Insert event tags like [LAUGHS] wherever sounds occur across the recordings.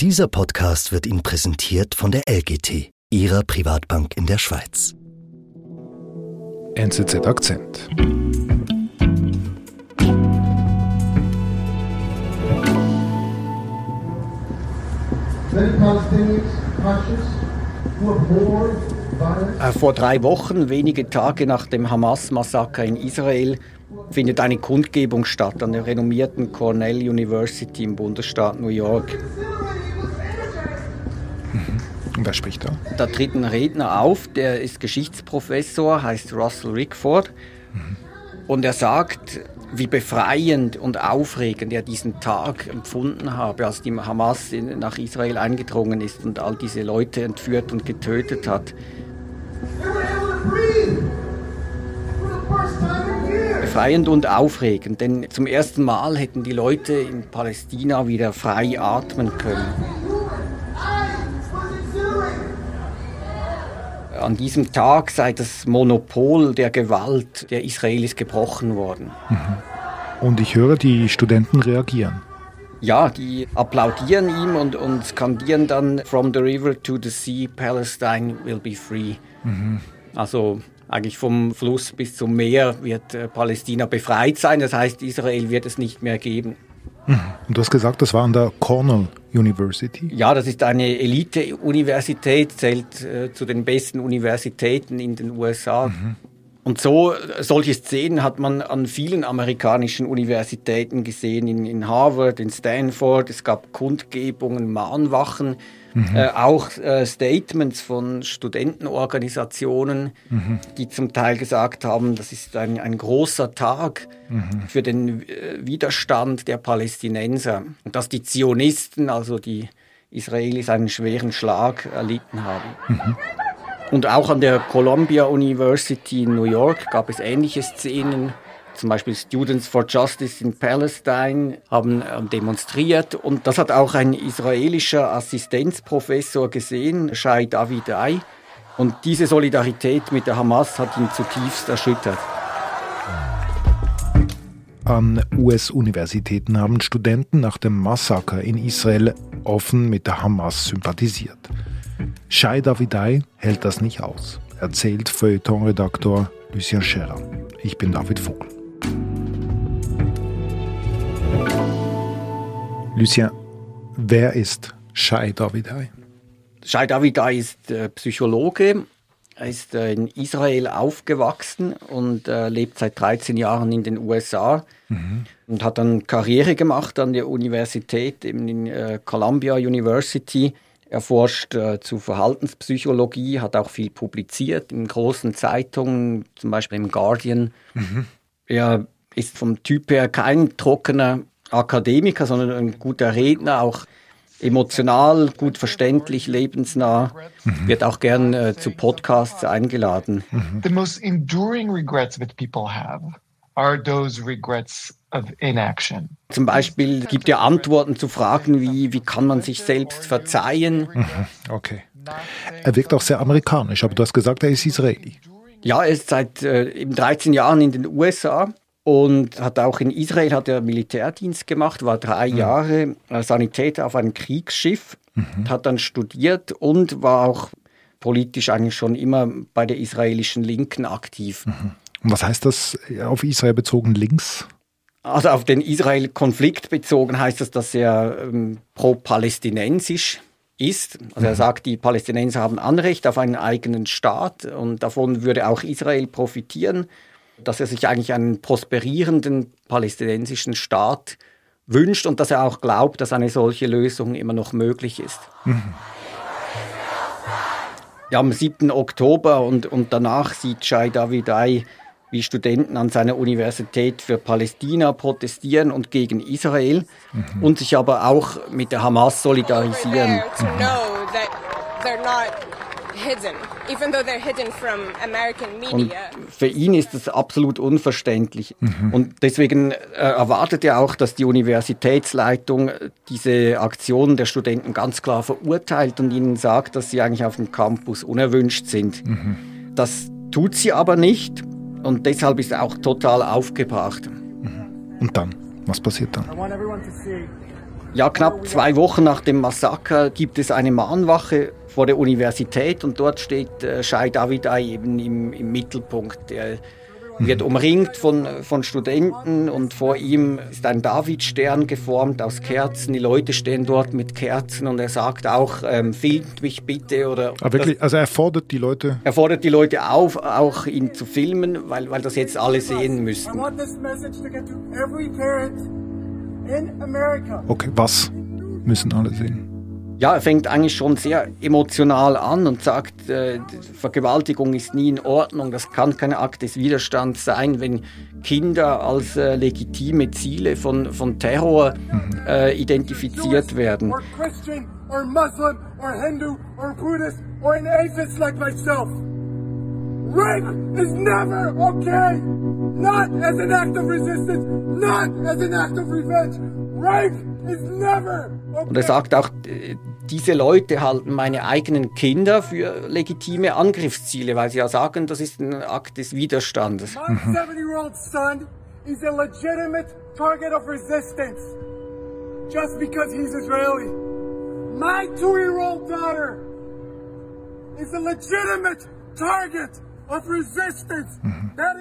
Dieser Podcast wird Ihnen präsentiert von der LGT, Ihrer Privatbank in der Schweiz. NZZ Akzent. Äh, vor drei Wochen, wenige Tage nach dem Hamas-Massaker in Israel, findet eine Kundgebung statt an der renommierten Cornell University im Bundesstaat New York. Wer spricht da? Da tritt ein Redner auf, der ist Geschichtsprofessor, heißt Russell Rickford. Mhm. Und er sagt, wie befreiend und aufregend er diesen Tag empfunden habe, als die Hamas nach Israel eingedrungen ist und all diese Leute entführt und getötet hat. Befreiend und aufregend, denn zum ersten Mal hätten die Leute in Palästina wieder frei atmen können. An diesem Tag sei das Monopol der Gewalt der Israelis gebrochen worden. Mhm. Und ich höre, die Studenten reagieren. Ja, die applaudieren ihm und, und skandieren dann From the river to the sea, Palestine will be free. Mhm. Also eigentlich vom Fluss bis zum Meer wird äh, Palästina befreit sein. Das heißt, Israel wird es nicht mehr geben. Mhm. Und du hast gesagt, das war an der Cornell University? Ja, das ist eine Elite-Universität, zählt äh, zu den besten Universitäten in den USA. Mhm. Und so solche Szenen hat man an vielen amerikanischen Universitäten gesehen, in, in Harvard, in Stanford. Es gab Kundgebungen, Mahnwachen, mhm. äh, auch äh, Statements von Studentenorganisationen, mhm. die zum Teil gesagt haben, das ist ein, ein großer Tag mhm. für den äh, Widerstand der Palästinenser und dass die Zionisten, also die Israelis, einen schweren Schlag erlitten haben. Und auch an der Columbia University in New York gab es ähnliche Szenen. Zum Beispiel Students for Justice in Palestine haben ähm, demonstriert und das hat auch ein israelischer Assistenzprofessor gesehen, Shai Davidai. Und diese Solidarität mit der Hamas hat ihn zutiefst erschüttert. An US-Universitäten haben Studenten nach dem Massaker in Israel offen mit der Hamas sympathisiert. Shai Davidai hält das nicht aus, erzählt Feuilleton-Redaktor Lucien Scherer. Ich bin David Vogel. Lucien, wer ist Shai Davidai? Shai Davidai ist äh, Psychologe. Er ist äh, in Israel aufgewachsen und äh, lebt seit 13 Jahren in den USA mhm. und hat dann Karriere gemacht an der Universität, eben in Columbia University er forscht äh, zu Verhaltenspsychologie, hat auch viel publiziert in großen Zeitungen, zum Beispiel im Guardian. Mhm. Er ist vom Typ her kein trockener Akademiker, sondern ein guter Redner, auch emotional, gut verständlich, lebensnah. Mhm. Wird auch gern äh, zu Podcasts eingeladen. Mhm. The most enduring regrets that people have are those regrets. Zum Beispiel gibt er Antworten zu Fragen wie, wie kann man sich selbst verzeihen? Mhm, okay. Er wirkt auch sehr amerikanisch, aber du hast gesagt, er ist Israeli. Ja, er ist seit äh, 13 Jahren in den USA und hat auch in Israel hat er Militärdienst gemacht, war drei mhm. Jahre Sanitäter auf einem Kriegsschiff, mhm. hat dann studiert und war auch politisch eigentlich schon immer bei der israelischen Linken aktiv. Mhm. Und was heißt das auf Israel bezogen links? Also auf den Israel-Konflikt bezogen heißt das, dass er ähm, pro-palästinensisch ist. Also er mhm. sagt, die Palästinenser haben Anrecht auf einen eigenen Staat und davon würde auch Israel profitieren, dass er sich eigentlich einen prosperierenden palästinensischen Staat wünscht und dass er auch glaubt, dass eine solche Lösung immer noch möglich ist. Mhm. Ja, am 7. Oktober und, und danach sieht Shai Davidai wie Studenten an seiner Universität für Palästina protestieren und gegen Israel mhm. und sich aber auch mit der Hamas solidarisieren. Und für ihn ist das absolut unverständlich. Mhm. Und deswegen äh, erwartet er auch, dass die Universitätsleitung diese Aktionen der Studenten ganz klar verurteilt und ihnen sagt, dass sie eigentlich auf dem Campus unerwünscht sind. Mhm. Das tut sie aber nicht. Und deshalb ist er auch total aufgebracht. Mhm. Und dann? Was passiert dann? Ja, knapp zwei Wochen nach dem Massaker gibt es eine Mahnwache vor der Universität und dort steht äh, Shai Davidai eben im, im Mittelpunkt. Er wird umringt von, von Studenten und vor ihm ist ein Davidstern geformt aus Kerzen. Die Leute stehen dort mit Kerzen und er sagt auch, ähm, filmt mich bitte oder. Ah, wirklich? Also er fordert die Leute. Er fordert die Leute auf, auch ihn zu filmen, weil, weil das jetzt alle sehen müssen. Okay, was müssen alle sehen? Ja, er fängt eigentlich schon sehr emotional an und sagt, äh, Vergewaltigung ist nie in Ordnung, das kann kein Akt des Widerstands sein, wenn Kinder als äh, legitime Ziele von, von Terror mhm. äh, identifiziert werden. Or Christian, or Muslim, or Hindu, or Buddhist, or an atheist like myself. Rape is never okay! Not as an act of resistance, not as an act of revenge. Rape is never okay! Und er sagt auch, diese Leute halten meine eigenen Kinder für legitime Angriffsziele, weil sie ja sagen, das ist ein Akt des Widerstandes. My 7-year-old son is a legitimate target of resistance just because he's Israeli. My 2-year-old daughter is a legitimate target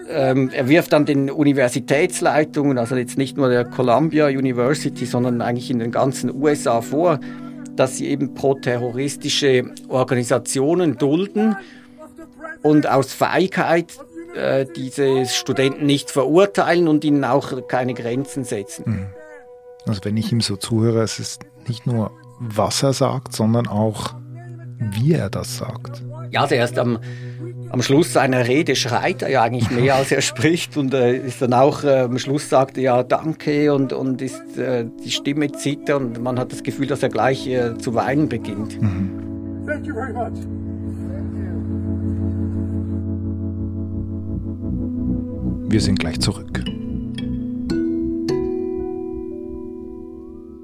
ähm, er wirft dann den Universitätsleitungen, also jetzt nicht nur der Columbia University, sondern eigentlich in den ganzen USA vor, dass sie eben pro-terroristische Organisationen dulden und aus Feigheit äh, diese Studenten nicht verurteilen und ihnen auch keine Grenzen setzen. Mhm. Also wenn ich ihm so zuhöre, es ist nicht nur, was er sagt, sondern auch, wie er das sagt. Ja, also erst am am Schluss seiner Rede schreit er ja eigentlich mehr, als er [LAUGHS] spricht und äh, ist dann auch äh, am Schluss sagt er ja Danke und, und ist äh, die Stimme zittert und man hat das Gefühl, dass er gleich äh, zu weinen beginnt. Mhm. Thank you very much. Wir sind gleich zurück.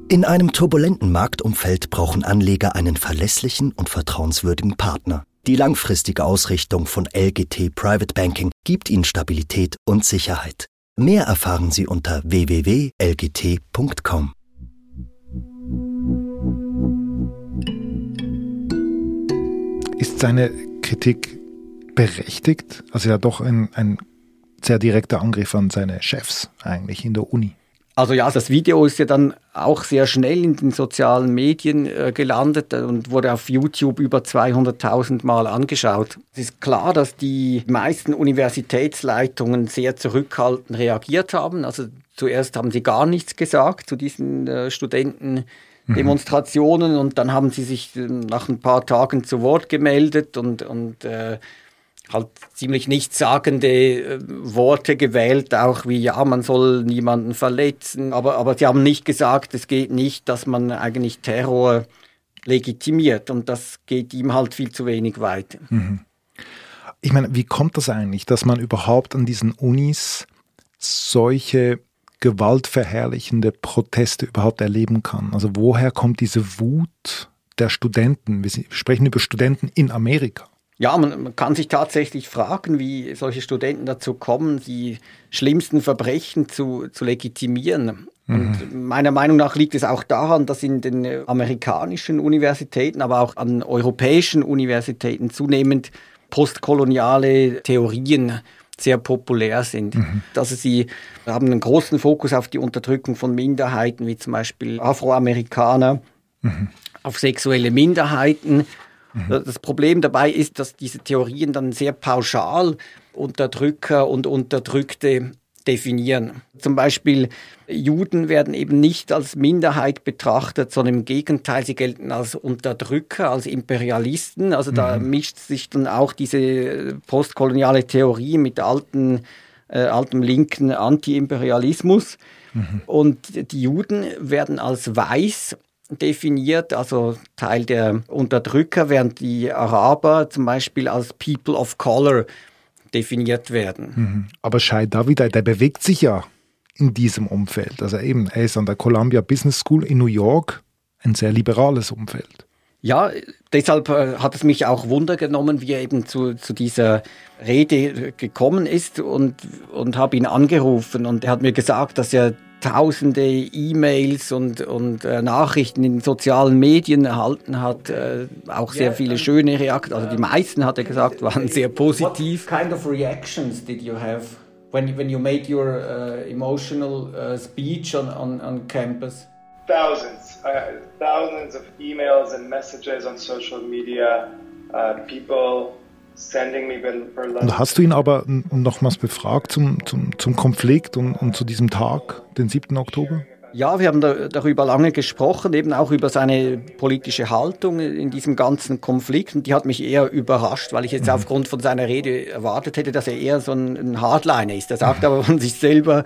In einem turbulenten Marktumfeld brauchen Anleger einen verlässlichen und vertrauenswürdigen Partner. Die langfristige Ausrichtung von LGT Private Banking gibt Ihnen Stabilität und Sicherheit. Mehr erfahren Sie unter www.lgt.com. Ist seine Kritik berechtigt? Also ja doch ein, ein sehr direkter Angriff an seine Chefs eigentlich in der Uni. Also ja, das Video ist ja dann auch sehr schnell in den sozialen Medien äh, gelandet und wurde auf YouTube über 200.000 Mal angeschaut. Es ist klar, dass die meisten Universitätsleitungen sehr zurückhaltend reagiert haben. Also zuerst haben sie gar nichts gesagt zu diesen äh, Studentendemonstrationen mhm. und dann haben sie sich äh, nach ein paar Tagen zu Wort gemeldet und, und äh, halt ziemlich nichtssagende äh, Worte gewählt, auch wie ja, man soll niemanden verletzen, aber, aber sie haben nicht gesagt, es geht nicht, dass man eigentlich Terror legitimiert und das geht ihm halt viel zu wenig weiter. Mhm. Ich meine, wie kommt das eigentlich, dass man überhaupt an diesen Unis solche gewaltverherrlichende Proteste überhaupt erleben kann? Also woher kommt diese Wut der Studenten? Wir sprechen über Studenten in Amerika. Ja, man, man, kann sich tatsächlich fragen, wie solche Studenten dazu kommen, die schlimmsten Verbrechen zu, zu legitimieren. Mhm. Und meiner Meinung nach liegt es auch daran, dass in den amerikanischen Universitäten, aber auch an europäischen Universitäten zunehmend postkoloniale Theorien sehr populär sind. Mhm. Also sie haben einen großen Fokus auf die Unterdrückung von Minderheiten, wie zum Beispiel Afroamerikaner, mhm. auf sexuelle Minderheiten Mhm. Das Problem dabei ist, dass diese Theorien dann sehr pauschal Unterdrücker und Unterdrückte definieren. Zum Beispiel Juden werden eben nicht als Minderheit betrachtet, sondern im Gegenteil, sie gelten als Unterdrücker, als Imperialisten. Also da mhm. mischt sich dann auch diese postkoloniale Theorie mit alten, äh, altem linken Anti-Imperialismus. Mhm. Und die Juden werden als weiß definiert, also Teil der Unterdrücker, während die Araber zum Beispiel als People of Color definiert werden. Mhm. Aber Shai David, der bewegt sich ja in diesem Umfeld. Also eben, er ist an der Columbia Business School in New York, ein sehr liberales Umfeld. Ja, deshalb äh, hat es mich auch Wunder genommen, wie er eben zu, zu dieser Rede gekommen ist und, und habe ihn angerufen und er hat mir gesagt, dass er tausende E-Mails und, und äh, Nachrichten in sozialen Medien erhalten hat, äh, auch sehr viele schöne Reaktionen, also die meisten hat er gesagt, waren sehr positiv. What kind of reactions did you have when, when you made your uh, emotional uh, speech on, on, on campus? Thousands, uh, thousands of emails and messages on social media, uh, people und hast du ihn aber nochmals befragt zum, zum, zum Konflikt und, und zu diesem Tag, den 7. Oktober? Ja, wir haben da, darüber lange gesprochen, eben auch über seine politische Haltung in diesem ganzen Konflikt. Und die hat mich eher überrascht, weil ich jetzt mhm. aufgrund von seiner Rede erwartet hätte, dass er eher so ein, ein Hardliner ist. Er sagt aber von sich selber,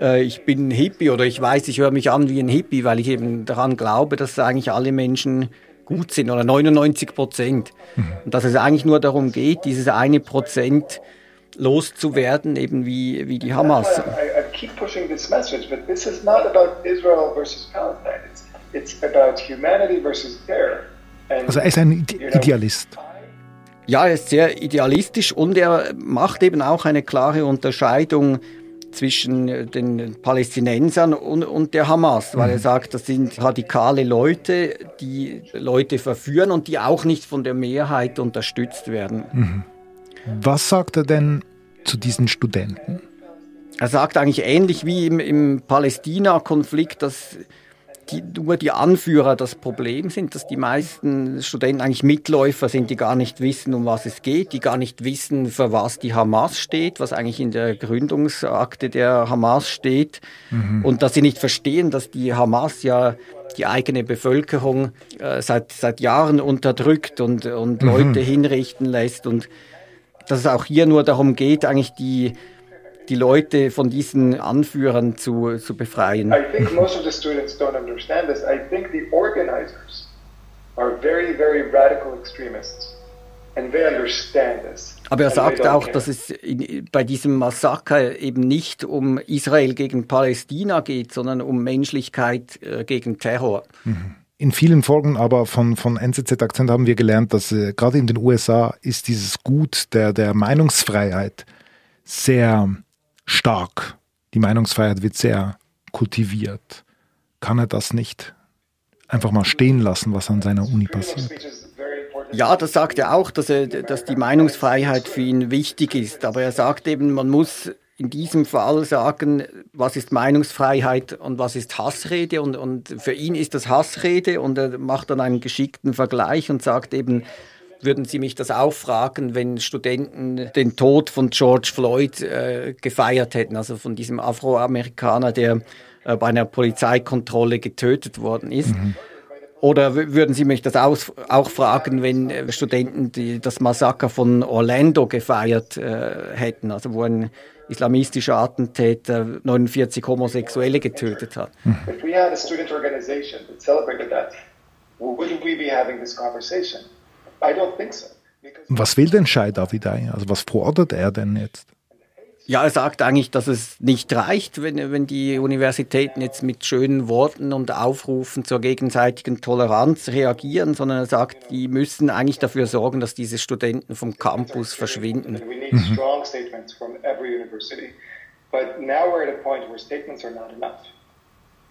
äh, ich bin ein Hippie oder ich weiß, ich höre mich an wie ein Hippie, weil ich eben daran glaube, dass eigentlich alle Menschen gut sind oder 99 Prozent. Mhm. Und dass es eigentlich nur darum geht, dieses eine Prozent loszuwerden, eben wie, wie die Hamas. Also er ist ein Idealist. Ja, er ist sehr idealistisch und er macht eben auch eine klare Unterscheidung zwischen äh, den Palästinensern und, und der Hamas, weil er mhm. sagt, das sind radikale Leute, die Leute verführen und die auch nicht von der Mehrheit unterstützt werden. Mhm. Was sagt er denn zu diesen Studenten? Er sagt eigentlich ähnlich wie im, im Palästina-Konflikt, dass die, nur die Anführer das Problem sind, dass die meisten Studenten eigentlich Mitläufer sind, die gar nicht wissen, um was es geht, die gar nicht wissen, für was die Hamas steht, was eigentlich in der Gründungsakte der Hamas steht mhm. und dass sie nicht verstehen, dass die Hamas ja die eigene Bevölkerung äh, seit, seit Jahren unterdrückt und, und mhm. Leute hinrichten lässt und dass es auch hier nur darum geht, eigentlich die die Leute von diesen Anführern zu, zu befreien. I think most of the students don't understand this. I think the organizers are very, very radical extremists. And they understand this. Aber er sagt auch, dass es in, bei diesem Massaker eben nicht um Israel gegen Palästina geht, sondern um Menschlichkeit äh, gegen Terror. Mhm. In vielen Folgen aber von, von NZZ Akzent haben wir gelernt, dass äh, gerade in den USA ist dieses Gut der, der Meinungsfreiheit sehr stark. Die Meinungsfreiheit wird sehr kultiviert. Kann er das nicht einfach mal stehen lassen, was an seiner Uni passiert? Ja, das sagt er auch, dass, er, dass die Meinungsfreiheit für ihn wichtig ist. Aber er sagt eben, man muss in diesem Fall sagen, was ist Meinungsfreiheit und was ist Hassrede. Und, und für ihn ist das Hassrede und er macht dann einen geschickten Vergleich und sagt eben, würden Sie mich das auch fragen, wenn Studenten den Tod von George Floyd äh, gefeiert hätten, also von diesem Afroamerikaner, der äh, bei einer Polizeikontrolle getötet worden ist? Mhm. Oder würden Sie mich das auch fragen, wenn äh, Studenten die, das Massaker von Orlando gefeiert äh, hätten, also wo ein islamistischer Attentäter 49 Homosexuelle getötet hat? Mhm. If we had a student organization that celebrated that, wouldn't we be having this conversation? Was will denn Shai Davidai? Also was fordert er denn jetzt? Ja, er sagt eigentlich, dass es nicht reicht, wenn, wenn die Universitäten jetzt mit schönen Worten und Aufrufen zur gegenseitigen Toleranz reagieren, sondern er sagt, die müssen eigentlich dafür sorgen, dass diese Studenten vom Campus verschwinden. Mhm.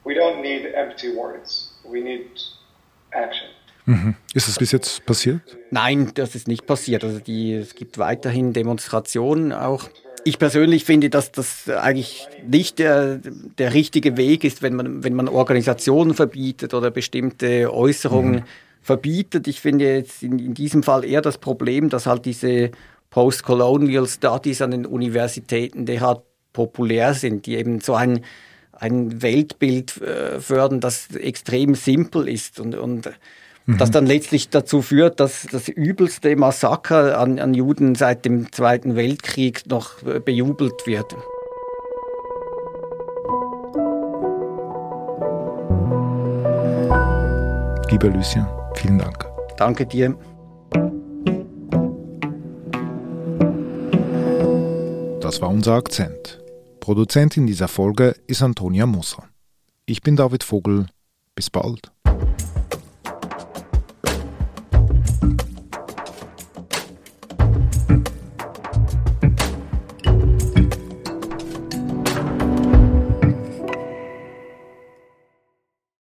We don't need empty words. We need action. Mhm. Ist es bis jetzt passiert? Nein, das ist nicht passiert. Also die, es gibt weiterhin Demonstrationen auch. Ich persönlich finde, dass das eigentlich nicht der, der richtige Weg ist, wenn man, wenn man Organisationen verbietet oder bestimmte Äußerungen mhm. verbietet. Ich finde jetzt in, in diesem Fall eher das Problem, dass halt diese Post-Colonial Studies an den Universitäten derart populär sind, die eben so ein, ein Weltbild äh, fördern, das extrem simpel ist und, und mhm. das dann letztlich dazu führt, dass das übelste Massaker an, an Juden seit dem Zweiten Weltkrieg noch äh, bejubelt wird. Lieber Lucien, vielen Dank. Danke dir. Das war unser Akzent. Produzentin dieser Folge ist Antonia Moser. Ich bin David Vogel. Bis bald.